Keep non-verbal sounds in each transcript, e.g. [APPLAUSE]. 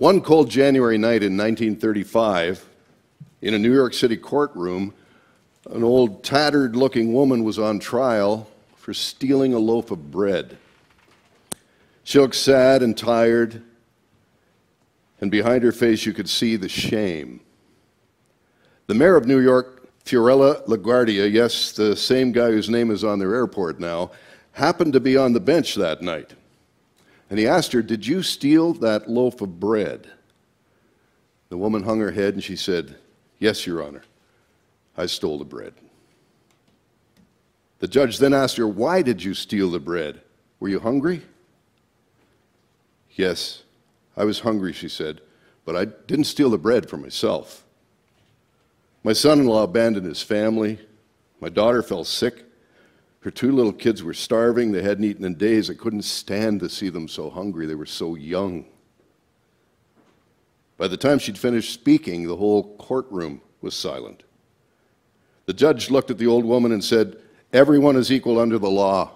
One cold January night in 1935, in a New York City courtroom, an old tattered looking woman was on trial for stealing a loaf of bread. She looked sad and tired, and behind her face you could see the shame. The mayor of New York, Fiorello LaGuardia, yes, the same guy whose name is on their airport now, happened to be on the bench that night. And he asked her, Did you steal that loaf of bread? The woman hung her head and she said, Yes, Your Honor, I stole the bread. The judge then asked her, Why did you steal the bread? Were you hungry? Yes, I was hungry, she said, but I didn't steal the bread for myself. My son in law abandoned his family. My daughter fell sick. Her two little kids were starving. They hadn't eaten in days. I couldn't stand to see them so hungry. They were so young. By the time she'd finished speaking, the whole courtroom was silent. The judge looked at the old woman and said, Everyone is equal under the law.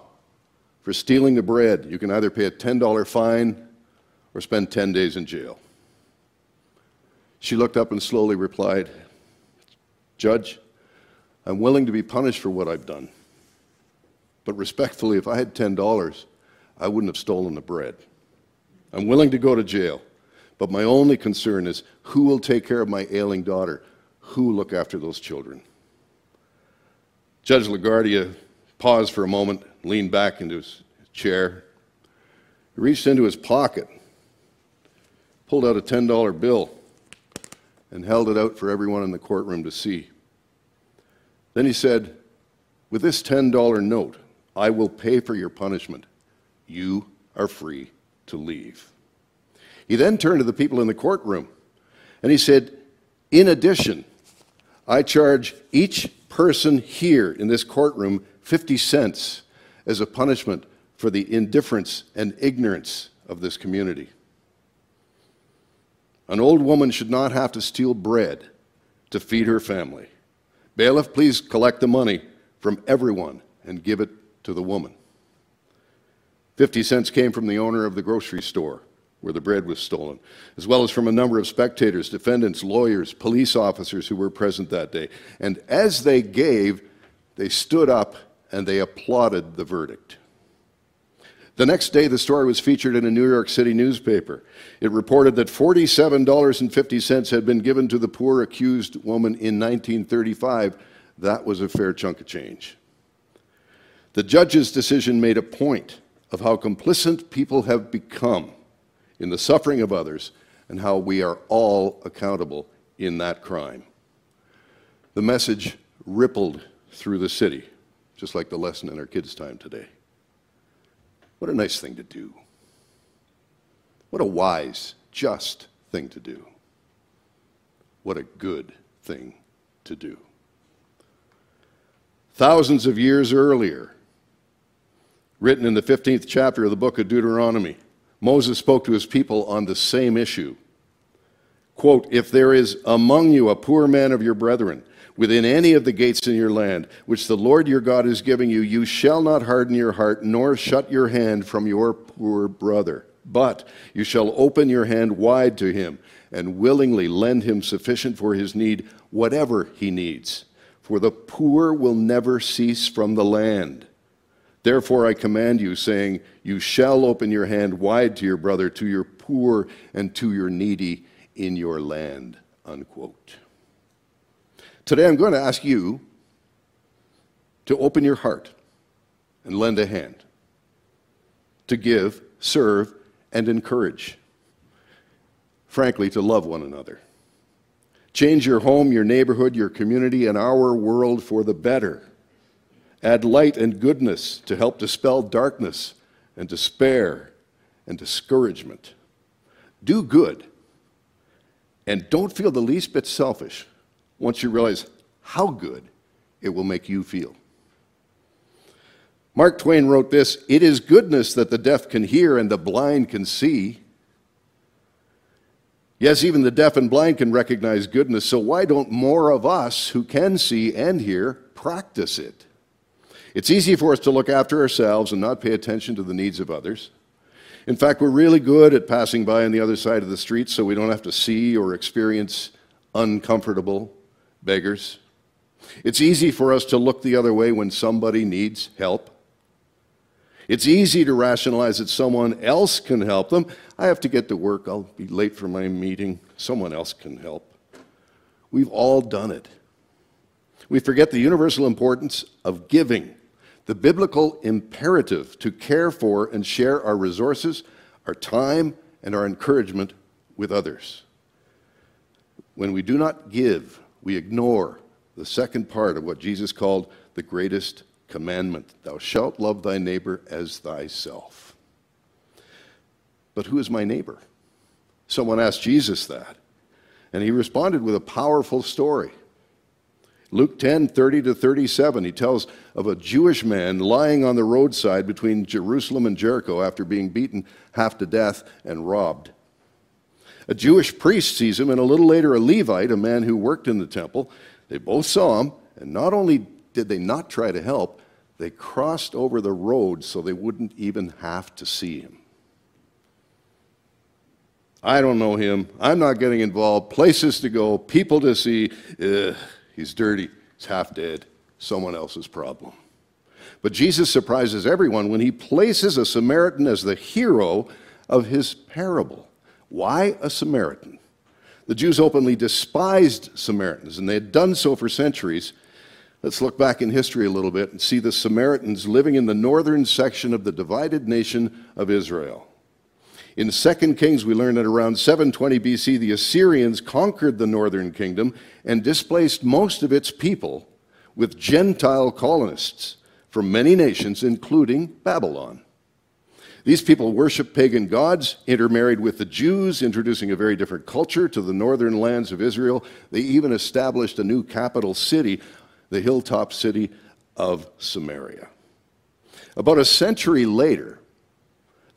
For stealing the bread, you can either pay a $10 fine or spend 10 days in jail. She looked up and slowly replied, Judge, I'm willing to be punished for what I've done. But respectfully, if I had $10, I wouldn't have stolen the bread. I'm willing to go to jail, but my only concern is who will take care of my ailing daughter? Who will look after those children? Judge LaGuardia paused for a moment, leaned back into his chair. He reached into his pocket, pulled out a $10 bill, and held it out for everyone in the courtroom to see. Then he said, With this $10 note, I will pay for your punishment. You are free to leave. He then turned to the people in the courtroom and he said, In addition, I charge each person here in this courtroom 50 cents as a punishment for the indifference and ignorance of this community. An old woman should not have to steal bread to feed her family. Bailiff, please collect the money from everyone and give it to the woman. 50 cents came from the owner of the grocery store where the bread was stolen, as well as from a number of spectators, defendants, lawyers, police officers who were present that day. And as they gave, they stood up and they applauded the verdict. The next day, the story was featured in a New York City newspaper. It reported that $47.50 had been given to the poor accused woman in 1935. That was a fair chunk of change. The judge's decision made a point of how complicit people have become in the suffering of others and how we are all accountable in that crime. The message rippled through the city, just like the lesson in our kids' time today. What a nice thing to do. What a wise, just thing to do. What a good thing to do. Thousands of years earlier, written in the 15th chapter of the book of Deuteronomy. Moses spoke to his people on the same issue. Quote, If there is among you a poor man of your brethren, within any of the gates in your land, which the Lord your God is giving you, you shall not harden your heart, nor shut your hand from your poor brother. But you shall open your hand wide to him, and willingly lend him sufficient for his need, whatever he needs. For the poor will never cease from the land Therefore, I command you, saying, You shall open your hand wide to your brother, to your poor, and to your needy in your land. Unquote. Today, I'm going to ask you to open your heart and lend a hand, to give, serve, and encourage. Frankly, to love one another. Change your home, your neighborhood, your community, and our world for the better Add light and goodness to help dispel darkness and despair and discouragement. Do good. And don't feel the least bit selfish once you realize how good it will make you feel. Mark Twain wrote this It is goodness that the deaf can hear and the blind can see. Yes, even the deaf and blind can recognize goodness, so why don't more of us who can see and hear practice it? It's easy for us to look after ourselves and not pay attention to the needs of others. In fact, we're really good at passing by on the other side of the street so we don't have to see or experience uncomfortable beggars. It's easy for us to look the other way when somebody needs help. It's easy to rationalize that someone else can help them. I have to get to work. I'll be late for my meeting. Someone else can help. We've all done it. We forget the universal importance of giving, the biblical imperative to care for and share our resources, our time, and our encouragement with others. When we do not give, we ignore the second part of what Jesus called the greatest commandment Thou shalt love thy neighbor as thyself. But who is my neighbor? Someone asked Jesus that, and he responded with a powerful story. Luke 10 30 to 37, he tells of a Jewish man lying on the roadside between Jerusalem and Jericho after being beaten half to death and robbed. A Jewish priest sees him, and a little later, a Levite, a man who worked in the temple. They both saw him, and not only did they not try to help, they crossed over the road so they wouldn't even have to see him. I don't know him. I'm not getting involved. Places to go, people to see. Ugh, he's dirty. He's half dead. Someone else's problem. But Jesus surprises everyone when he places a Samaritan as the hero of his parable. Why a Samaritan? The Jews openly despised Samaritans, and they had done so for centuries. Let's look back in history a little bit and see the Samaritans living in the northern section of the divided nation of Israel. In 2 Kings, we learn that around 720 BC, the Assyrians conquered the northern kingdom and displaced most of its people with Gentile colonists from many nations, including Babylon. These people worshiped pagan gods, intermarried with the Jews, introducing a very different culture to the northern lands of Israel. They even established a new capital city, the hilltop city of Samaria. About a century later,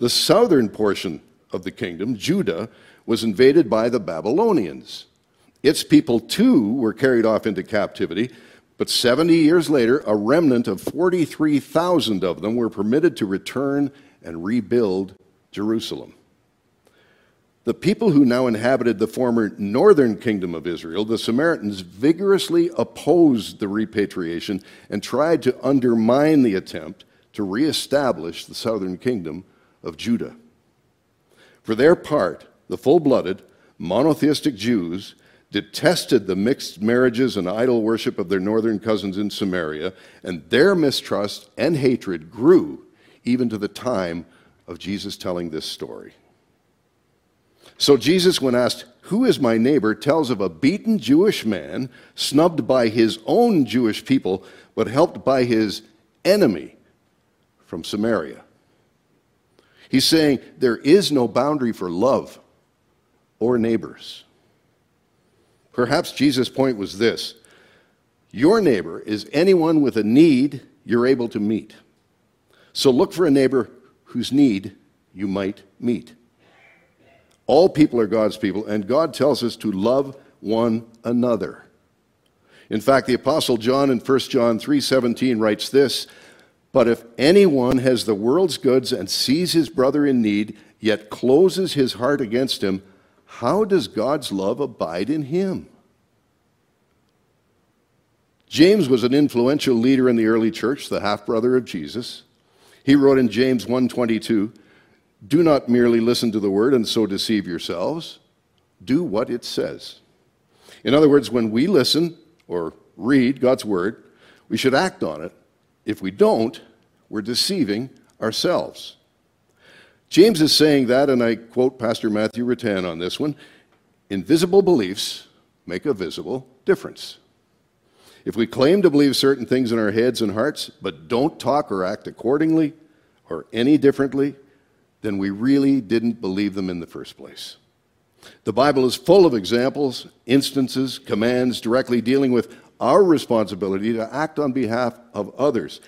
the southern portion of the kingdom, Judah, was invaded by the Babylonians. Its people, too, were carried off into captivity, but 70 years later, a remnant of 43,000 of them were permitted to return and rebuild Jerusalem. The people who now inhabited the former northern kingdom of Israel, the Samaritans, vigorously opposed the repatriation and tried to undermine the attempt to reestablish the southern kingdom of Judah. For their part, the full blooded, monotheistic Jews detested the mixed marriages and idol worship of their northern cousins in Samaria, and their mistrust and hatred grew even to the time of Jesus telling this story. So, Jesus, when asked, Who is my neighbor, tells of a beaten Jewish man, snubbed by his own Jewish people, but helped by his enemy from Samaria. He's saying there is no boundary for love or neighbors. Perhaps Jesus' point was this Your neighbor is anyone with a need you're able to meet. So look for a neighbor whose need you might meet. All people are God's people, and God tells us to love one another. In fact, the apostle John in 1 John 3:17 writes this, but if anyone has the world's goods and sees his brother in need, yet closes his heart against him, how does God's love abide in him? James was an influential leader in the early church, the half brother of Jesus. He wrote in James 1:22, "Do not merely listen to the word and so deceive yourselves. Do what it says." In other words, when we listen or read God's word, we should act on it if we don't, we're deceiving ourselves. James is saying that, and I quote Pastor Matthew Rattan on this one invisible beliefs make a visible difference. If we claim to believe certain things in our heads and hearts, but don't talk or act accordingly or any differently, then we really didn't believe them in the first place. The Bible is full of examples, instances, commands directly dealing with our responsibility to act on behalf of others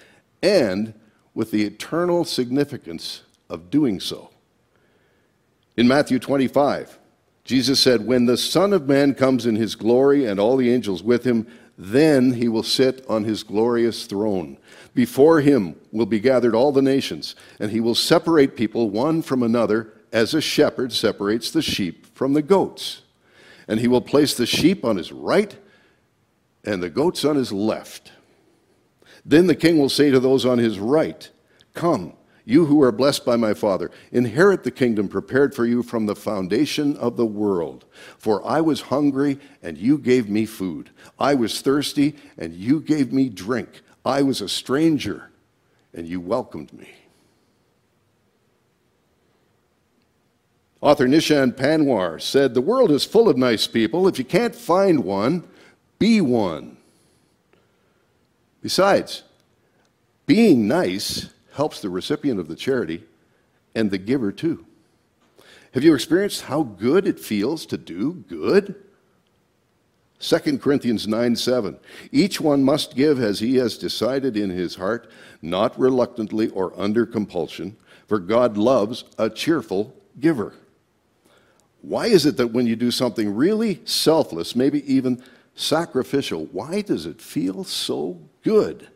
and with the eternal significance of doing so. In Matthew 25, Jesus said, When the Son of Man comes in his glory and all the angels with him, Then he will sit on his glorious throne. Before him will be gathered all the nations, and he will separate people one from another as a shepherd separates the sheep from the goats. And he will place the sheep on his right and the goats on his left. Then the king will say to those on his right, Come, you who are blessed by my Father, inherit the kingdom prepared for you from the foundation of the world. For I was hungry, and you gave me food. I was thirsty, and you gave me drink. I was a stranger, and you welcomed me. Author Nishan Panwar said, The world is full of nice people. If you can't find one, be one. Besides, being nice helps the recipient of the charity and the giver too. Have you experienced how good it feels to do good? 2 Corinthians 9 7. Each one must give as he has decided in his heart, not reluctantly or under compulsion, for God loves a cheerful giver. Why is it that when you do something really selfless, maybe even sacrificial, why does it feel so good?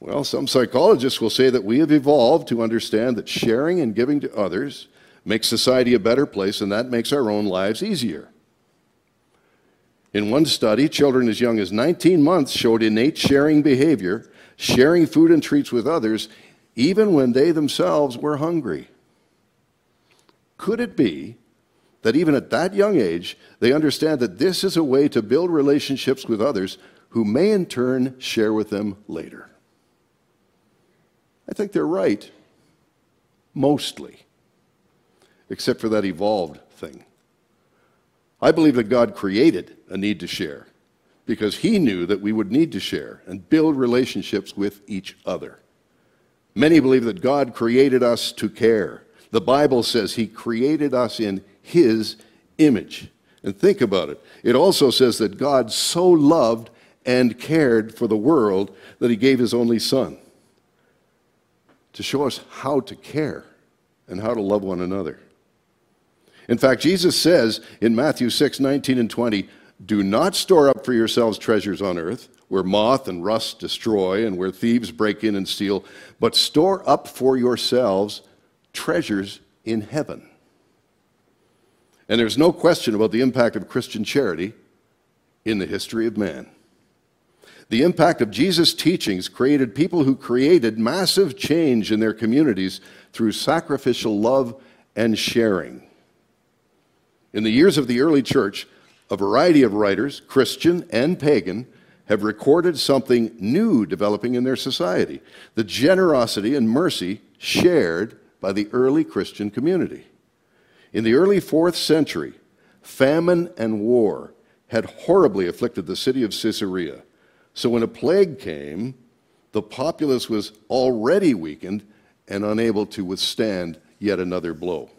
Well, some psychologists will say that we have evolved to understand that sharing and giving to others makes society a better place, and that makes our own lives easier. In one study, children as young as 19 months showed innate sharing behavior, sharing food and treats with others, even when they themselves were hungry. Could it be that even at that young age, they understand that this is a way to build relationships with others who may in turn share with them later? I think they're right, mostly, except for that evolved thing. I believe that God created a need to share because He knew that we would need to share and build relationships with each other. Many believe that God created us to care. The Bible says He created us in His image. And think about it. It also says that God so loved and cared for the world that He gave His only Son to show us how to care and how to love one another. In fact, Jesus says in Matthew 6 19 and 20, Do not store up for yourselves treasures on earth, where moth and rust destroy and where thieves break in and steal, but store up for yourselves treasures in heaven. And there's no question about the impact of Christian charity in the history of man. The impact of Jesus' teachings created people who created massive change in their communities through sacrificial love and sharing. In the years of the early church, a variety of writers, Christian and pagan, have recorded something new developing in their society the generosity and mercy shared by the early Christian community. In the early fourth century, famine and war had horribly afflicted the city of Caesarea. So when a plague came, the populace was already weakened and unable to withstand yet another blow.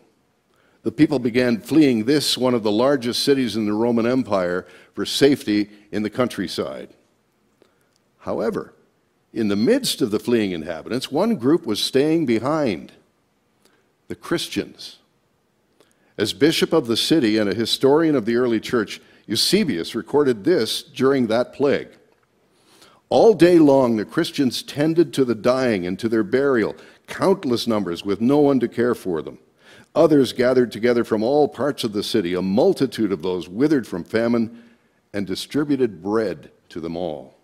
The people began fleeing this, one of the largest cities in the Roman Empire, for safety in the countryside. However, in the midst of the fleeing inhabitants, one group was staying behind the Christians. As bishop of the city and a historian of the early church, Eusebius recorded this during that plague. All day long, the Christians tended to the dying and to their burial, countless numbers with no one to care for them. Others gathered together from all parts of the city, a multitude of those withered from famine, and distributed bread to them all.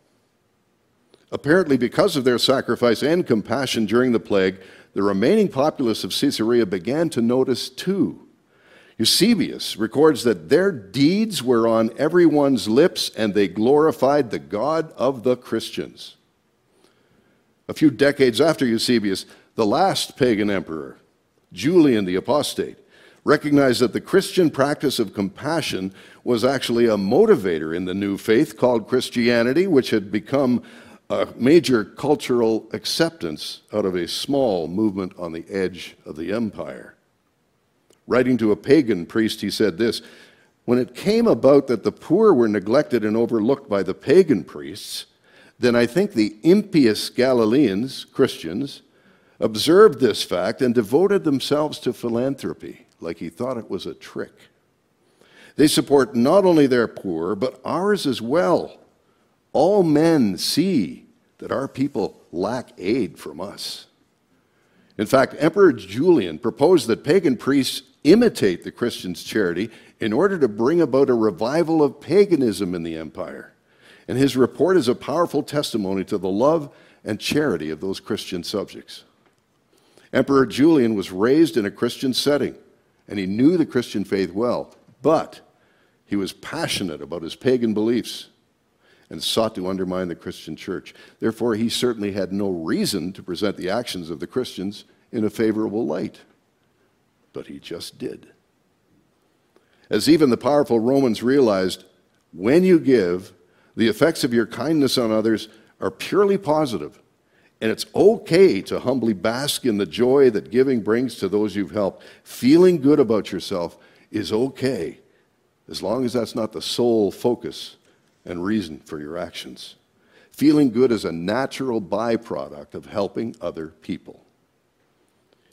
Apparently, because of their sacrifice and compassion during the plague, the remaining populace of Caesarea began to notice too Eusebius records that their deeds were on everyone's lips and they glorified the God of the Christians. A few decades after Eusebius, the last pagan emperor, Julian the Apostate, recognized that the Christian practice of compassion was actually a motivator in the new faith called Christianity, which had become a major cultural acceptance out of a small movement on the edge of the empire. Writing to a pagan priest, he said this When it came about that the poor were neglected and overlooked by the pagan priests, then I think the impious Galileans, Christians, observed this fact and devoted themselves to philanthropy, like he thought it was a trick. They support not only their poor, but ours as well. All men see that our people lack aid from us. In fact, Emperor Julian proposed that pagan priests imitate the Christians' charity in order to bring about a revival of paganism in the empire. And his report is a powerful testimony to the love and charity of those Christian subjects. Emperor Julian was raised in a Christian setting, and he knew the Christian faith well, but he was passionate about his pagan beliefs and sought to undermine the Christian church. Therefore, he certainly had no reason to present the actions of the Christians in a favorable light. But he just did. As even the powerful Romans realized, when you give, the effects of your kindness on others are purely positive, and it's okay to humbly bask in the joy that giving brings to those you've helped. Feeling good about yourself is okay, as long as that's not the sole focus and reason for your actions. Feeling good is a natural byproduct of helping other people.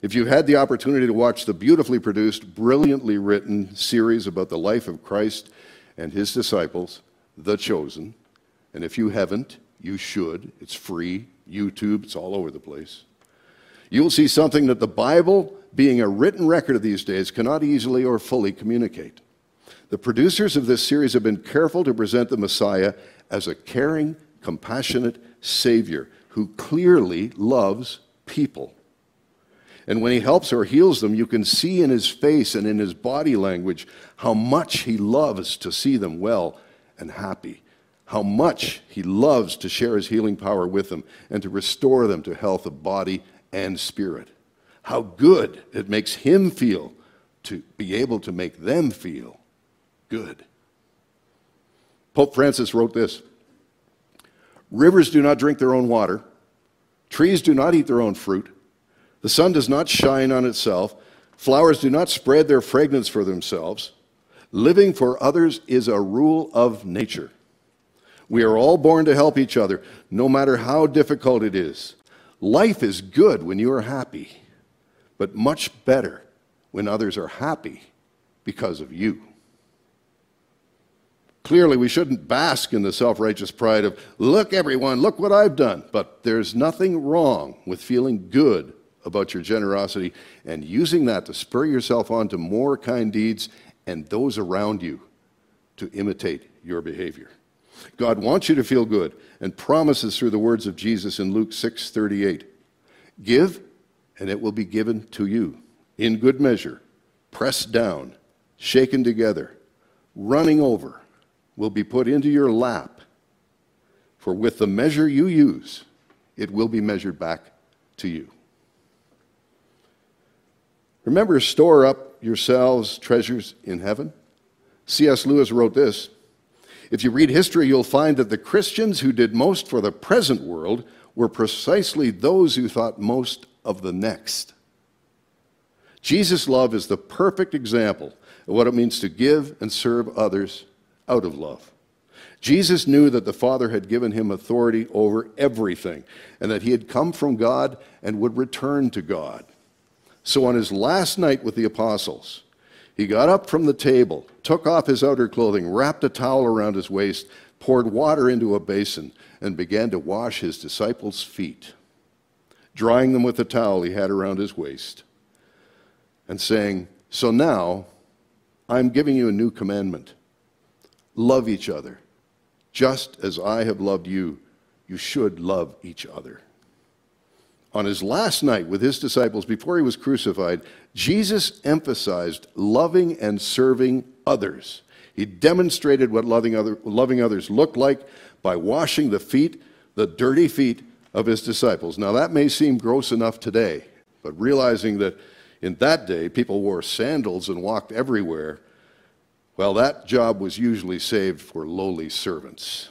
If you had the opportunity to watch the beautifully produced, brilliantly written series about the life of Christ and his disciples, The Chosen, and if you haven't, you should. It's free, YouTube, it's all over the place. You will see something that the Bible, being a written record of these days, cannot easily or fully communicate. The producers of this series have been careful to present the Messiah as a caring, compassionate Savior who clearly loves people. And when he helps or heals them, you can see in his face and in his body language how much he loves to see them well and happy, how much he loves to share his healing power with them and to restore them to health of body and spirit. How good it makes him feel to be able to make them feel good. Pope Francis wrote this Rivers do not drink their own water, trees do not eat their own fruit, the sun does not shine on itself, flowers do not spread their fragrance for themselves. Living for others is a rule of nature. We are all born to help each other, no matter how difficult it is. Life is good when you are happy, but much better when others are happy because of you. Clearly, we shouldn't bask in the self righteous pride of, look, everyone, look what I've done. But there's nothing wrong with feeling good about your generosity and using that to spur yourself on to more kind deeds and those around you to imitate your behavior. God wants you to feel good and promises through the words of Jesus in Luke 6:38. Give and it will be given to you in good measure, pressed down, shaken together, running over will be put into your lap. For with the measure you use, it will be measured back to you. Remember, store up yourselves treasures in heaven? C.S. Lewis wrote this If you read history, you'll find that the Christians who did most for the present world were precisely those who thought most of the next. Jesus' love is the perfect example of what it means to give and serve others out of love. Jesus knew that the Father had given him authority over everything and that he had come from God and would return to God. So on his last night with the apostles, he got up from the table, took off his outer clothing, wrapped a towel around his waist, poured water into a basin, and began to wash his disciples' feet, drying them with the towel he had around his waist, and saying, So now I'm giving you a new commandment Love each other. Just as I have loved you, you should love each other. On his last night with his disciples before he was crucified, Jesus emphasized loving and serving others. He demonstrated what loving, other, loving others looked like by washing the feet, the dirty feet of his disciples. Now, that may seem gross enough today, but realizing that in that day people wore sandals and walked everywhere, well, that job was usually saved for lowly servants.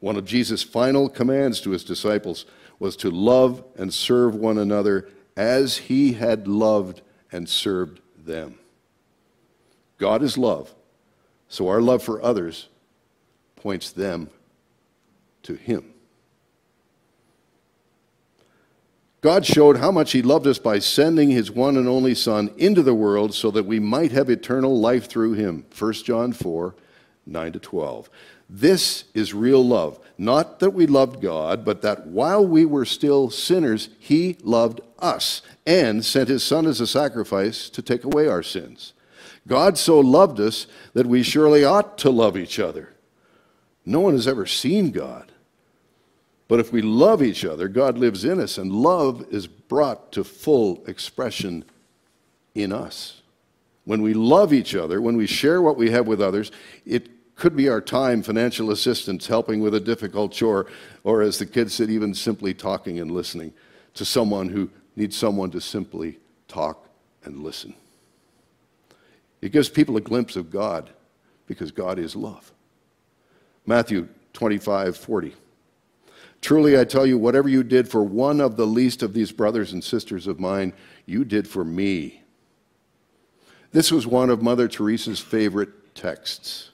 One of Jesus' final commands to his disciples was to love and serve one another as he had loved and served them. God is love, so our love for others points them to him. God showed how much He loved us by sending His one and only Son into the world so that we might have eternal life through Him. 1 John 4 9 to 12. This is real love. Not that we loved God, but that while we were still sinners, He loved us and sent His Son as a sacrifice to take away our sins. God so loved us that we surely ought to love each other. No one has ever seen God. But if we love each other, God lives in us, and love is brought to full expression in us. When we love each other, when we share what we have with others, it could be our time, financial assistance, helping with a difficult chore, or as the kids said, even simply talking and listening to someone who needs someone to simply talk and listen. It gives people a glimpse of God because God is love. Matthew 25, 40. Truly I tell you, whatever you did for one of the least of these brothers and sisters of mine, you did for me. This was one of Mother Teresa's favorite texts.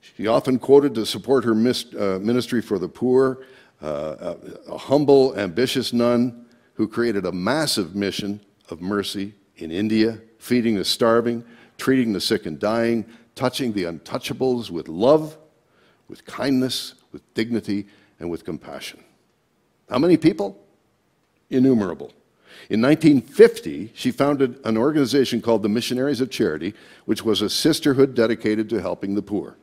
She often quoted to support her uh, ministry for the poor, uh, a humble, ambitious nun who created a massive mission of mercy in India, feeding the starving, treating the sick and dying, touching the untouchables with love, with kindness, with dignity, and with compassion. How many people? Innumerable. In 1950, she founded an organization called the Missionaries of Charity, which was a sisterhood dedicated to helping the poor.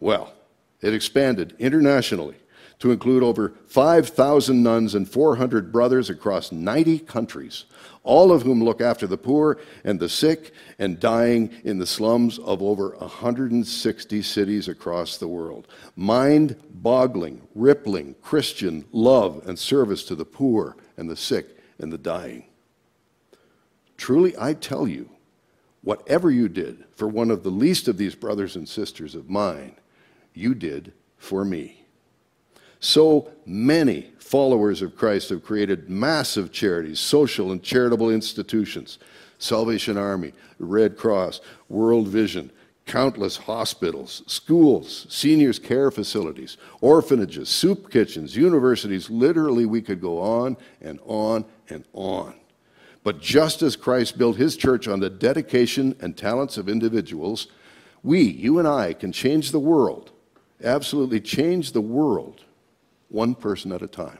Well, it expanded internationally to include over 5,000 nuns and 400 brothers across 90 countries, all of whom look after the poor and the sick and dying in the slums of over 160 cities across the world. Mind boggling, rippling Christian love and service to the poor and the sick and the dying. Truly, I tell you, whatever you did for one of the least of these brothers and sisters of mine, you did for me. So many followers of Christ have created massive charities, social and charitable institutions, Salvation Army, Red Cross, World Vision, countless hospitals, schools, seniors' care facilities, orphanages, soup kitchens, universities. Literally, we could go on and on and on. But just as Christ built his church on the dedication and talents of individuals, we, you and I, can change the world absolutely change the world one person at a time.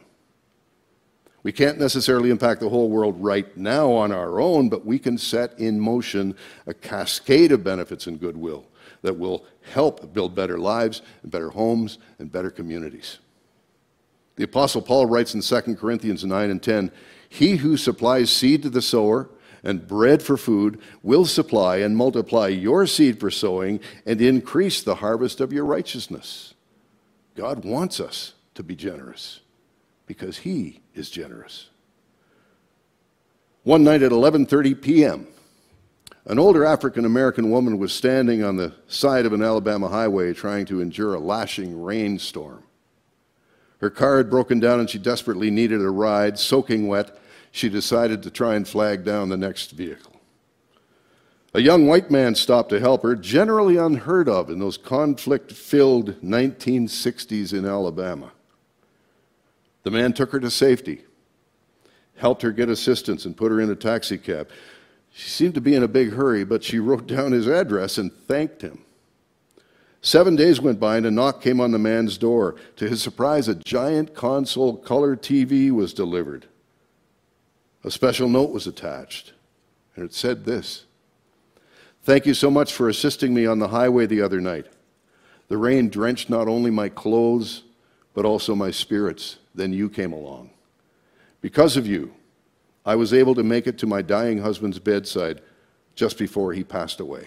We can't necessarily impact the whole world right now on our own, but we can set in motion a cascade of benefits and goodwill that will help build better lives and better homes and better communities. The Apostle Paul writes in 2 Corinthians 9 and 10 He who supplies seed to the sower and bread for food will supply and multiply your seed for sowing and increase the harvest of your righteousness. God wants us to be generous because he is generous. One night at 11:30 p.m., an older African American woman was standing on the side of an Alabama highway trying to endure a lashing rainstorm. Her car had broken down and she desperately needed a ride, soaking wet she decided to try and flag down the next vehicle. A young white man stopped to help her, generally unheard of in those conflict filled 1960s in Alabama. The man took her to safety, helped her get assistance, and put her in a taxi cab. She seemed to be in a big hurry, but she [LAUGHS] wrote down his address and thanked him. Seven days went by, and a knock came on the man's door. To his surprise, a giant console color TV was delivered. A special note was attached, and it said this Thank you so much for assisting me on the highway the other night. The rain drenched not only my clothes, but also my spirits. Then you came along. Because of you, I was able to make it to my dying husband's bedside just before he passed away.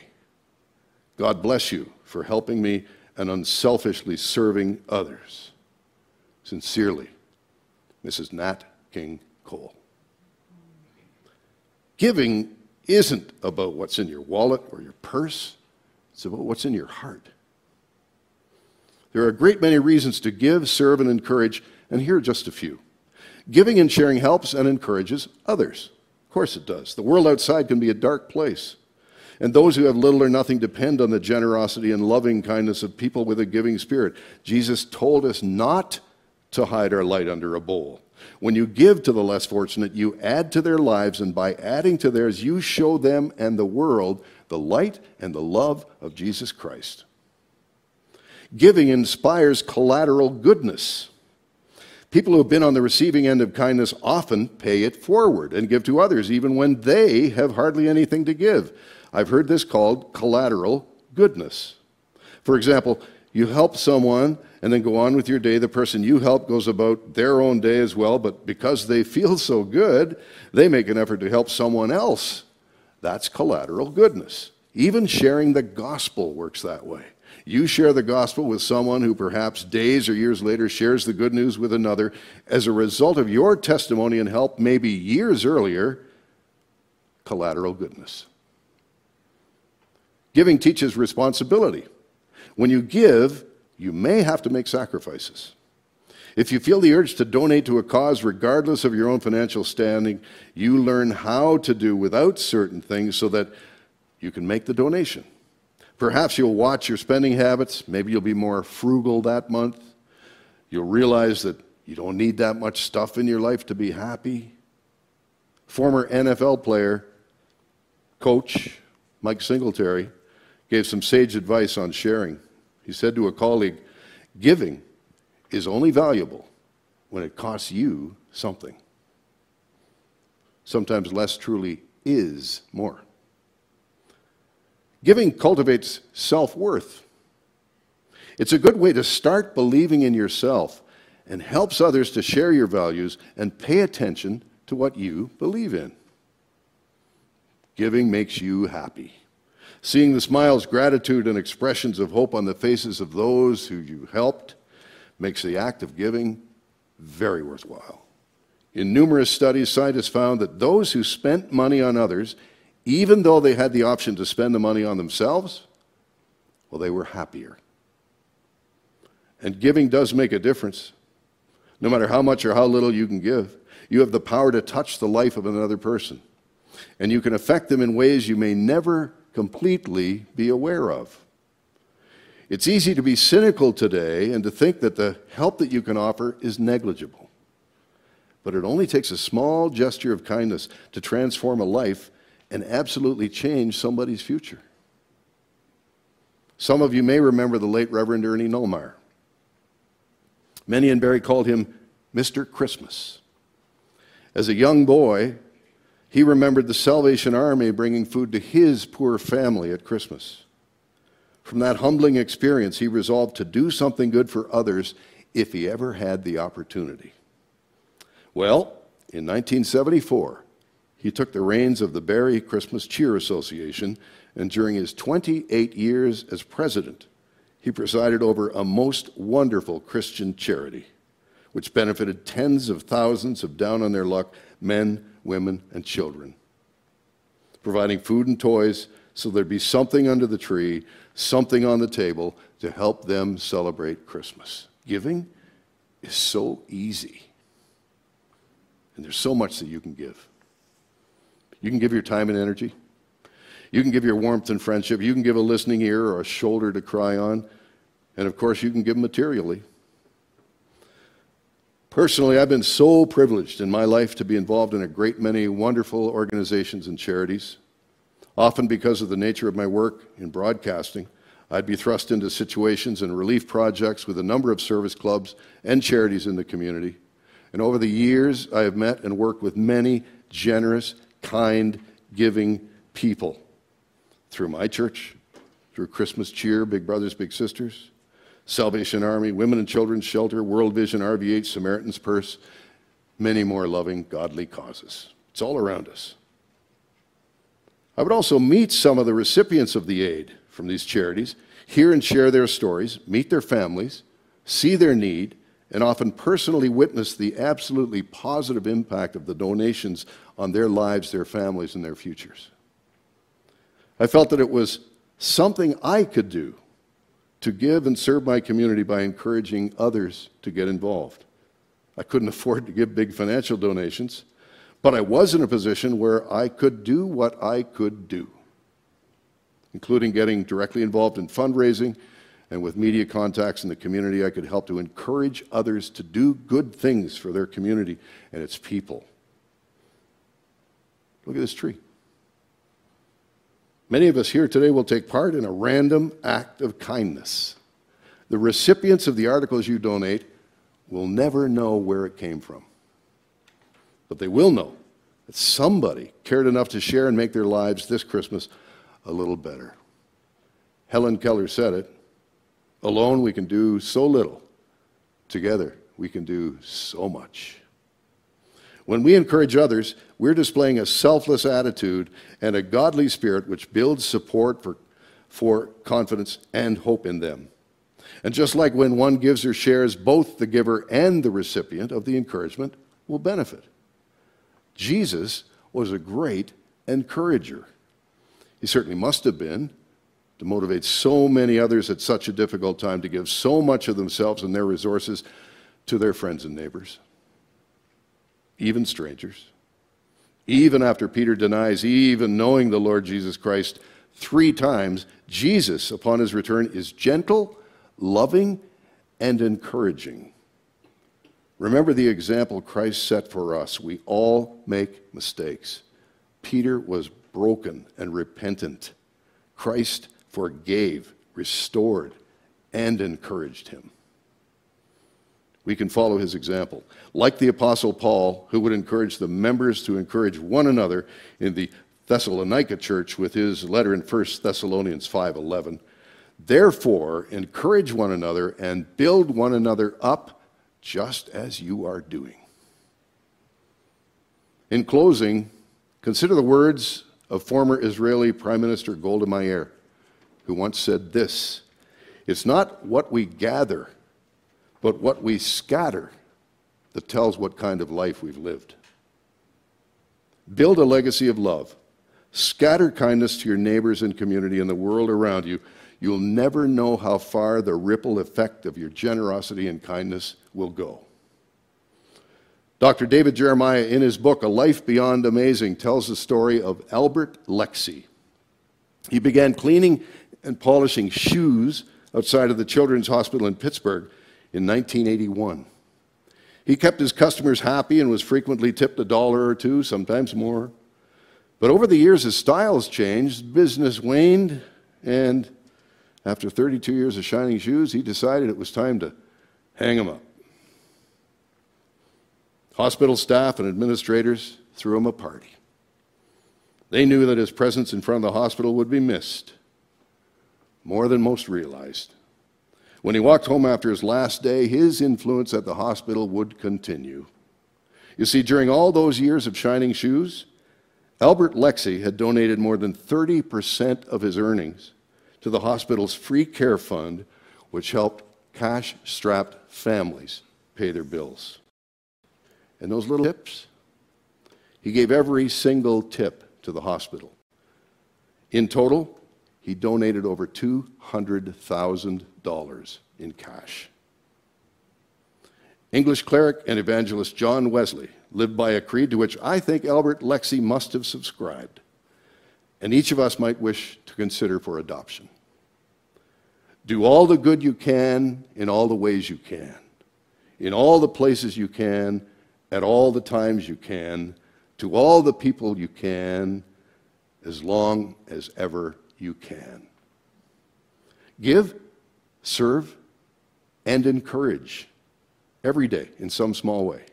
God bless you for helping me and unselfishly serving others. Sincerely, Mrs. Nat King Cole. Giving isn't about what's in your wallet or your purse, it's about what's in your heart. There are a great many reasons to give, serve, and encourage, and here are just a few. Giving and sharing helps and encourages others. Of course it does. The world outside can be a dark place. And those who have little or nothing depend on the generosity and loving kindness of people with a giving spirit. Jesus told us not to hide our light under a bowl, When you give to the less fortunate, you add to their lives, and by adding to theirs, you show them and the world the light and the love of Jesus Christ. Giving inspires collateral goodness. People who have been on the receiving end of kindness often pay it forward and give to others, even when they have hardly anything to give. I've heard this called collateral goodness. For example, you help someone and then go on with your day. The person you help goes about their own day as well, but because they feel so good, they make an effort to help someone else. That's collateral goodness. Even sharing the gospel works that way. You share the gospel with someone who perhaps days or years later shares the good news with another. As a result of your testimony and help, maybe years earlier, collateral goodness. Giving teaches responsibility. When you give, you may have to make sacrifices. If you feel the urge to donate to a cause, regardless of your own financial standing, you learn how to do without certain things so that you can make the donation. Perhaps you'll watch your spending habits. Maybe you'll be more frugal that month. You'll realize that you don't need that much stuff in your life to be happy. Former NFL player, coach Mike Singletary, gave some sage advice on sharing. He said to a colleague, Giving is only valuable when it costs you something. Sometimes less truly is more. Giving cultivates self worth. It's a good way to start believing in yourself and helps others to share your values and pay attention to what you believe in. Giving makes you happy. Seeing the smiles, gratitude, and expressions of hope on the faces of those who you helped makes the act of giving very worthwhile. In numerous studies, scientists found that those who spent money on others even though they had the option to spend the money on themselves, well, they were happier. And giving does make a difference. No matter how much or how little you can give, you have the power to touch the life of another person. And you can affect them in ways you may never completely be aware of. It's easy to be cynical today and to think that the help that you can offer is negligible. But it only takes a small gesture of kindness to transform a life and absolutely change somebody's future. Some of you may remember the late Reverend Ernie Nullmeyer. Many in Barrie called him Mr. Christmas. As a young boy, he remembered the Salvation Army bringing food to his poor family at Christmas. From that humbling experience, he resolved to do something good for others if he ever had the opportunity. Well, in 1974, he took the reins of the Barrie Christmas Cheer Association, and during his 28 years as president, he presided over a most wonderful Christian charity, which benefited tens of thousands of down on their luck men, women, and children, providing food and toys so there'd be something under the tree, something on the table to help them celebrate Christmas. Giving is so easy, and there's so much that you can give. You can give your time and energy. You can give your warmth and friendship. You can give a listening ear or a shoulder to cry on. And of course, you can give materially. Personally, I've been so privileged in my life to be involved in a great many wonderful organizations and charities. Often, because of the nature of my work in broadcasting, I'd be thrust into situations and relief projects with a number of service clubs and charities in the community. And over the years, I have met and worked with many generous kind, giving people through my church, through Christmas Cheer, Big Brothers, Big Sisters, Salvation Army, Women and Children's Shelter, World Vision, RVH, Samaritan's Purse, many more loving, godly causes. It's all around us. I would also meet some of the recipients of the aid from these charities, hear and share their stories, meet their families, see their need, and often personally witnessed the absolutely positive impact of the donations on their lives, their families, and their futures. I felt that it was something I could do to give and serve my community by encouraging others to get involved. I couldn't afford to give big financial donations, but I was in a position where I could do what I could do, including getting directly involved in fundraising and with media contacts in the community, I could help to encourage others to do good things for their community and its people. Look at this tree. Many of us here today will take part in a random act of kindness. The recipients of the articles you donate will never know where it came from. But they will know that somebody cared enough to share and make their lives this Christmas a little better. Helen Keller said it Alone, we can do so little. Together, we can do so much. When we encourage others, we're displaying a selfless attitude and a godly spirit which builds support for, for confidence and hope in them. And just like when one gives or shares, both the giver and the recipient of the encouragement will benefit. Jesus was a great encourager. He certainly must have been to motivate so many others at such a difficult time to give so much of themselves and their resources to their friends and neighbors, even strangers. Even after Peter denies even knowing the Lord Jesus Christ three times, Jesus, upon his return, is gentle, loving, and encouraging. Remember the example Christ set for us. We all make mistakes. Peter was broken and repentant. Christ forgave, restored, and encouraged him. We can follow his example. Like the Apostle Paul, who would encourage the members to encourage one another in the Thessalonica church with his letter in 1 Thessalonians 5:11. Therefore, encourage one another and build one another up just as you are doing. In closing, consider the words of former Israeli Prime Minister Golda Meir who once said this It's not what we gather, but what we scatter that tells what kind of life we've lived. Build a legacy of love. Scatter kindness to your neighbors and community and the world around you. You'll never know how far the ripple effect of your generosity and kindness will go. Dr. David Jeremiah, in his book, A Life Beyond Amazing, tells the story of Albert Lexie. He began cleaning and polishing shoes outside of the Children's Hospital in Pittsburgh in 1981. He kept his customers happy and was frequently tipped a dollar or two, sometimes more. But over the years, his styles changed, business waned, and after 32 years of shining shoes, he decided it was time to hang them up. Hospital staff and administrators threw him a party. They knew that his presence in front of the hospital would be missed more than most realized. When he walked home after his last day, his influence at the hospital would continue. You see, during all those years of shining shoes, Albert Lexie had donated more than 30% of his earnings to the hospital's free care fund, which helped cash strapped families pay their bills. And those little tips, he gave every single tip to the hospital. In total, he donated over $200,000 in cash. English cleric and evangelist John Wesley lived by a creed to which I think Albert Lexie must have subscribed, and each of us might wish to consider for adoption. Do all the good you can in all the ways you can, in all the places you can, at all the times you can, to all the people you can, as long as ever you can. Give, serve, and encourage every day in some small way.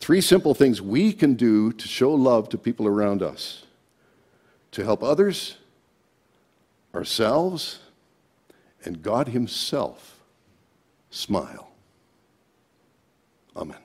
Three simple things we can do to show love to people around us, to help others, ourselves, and God Himself smile. Amen.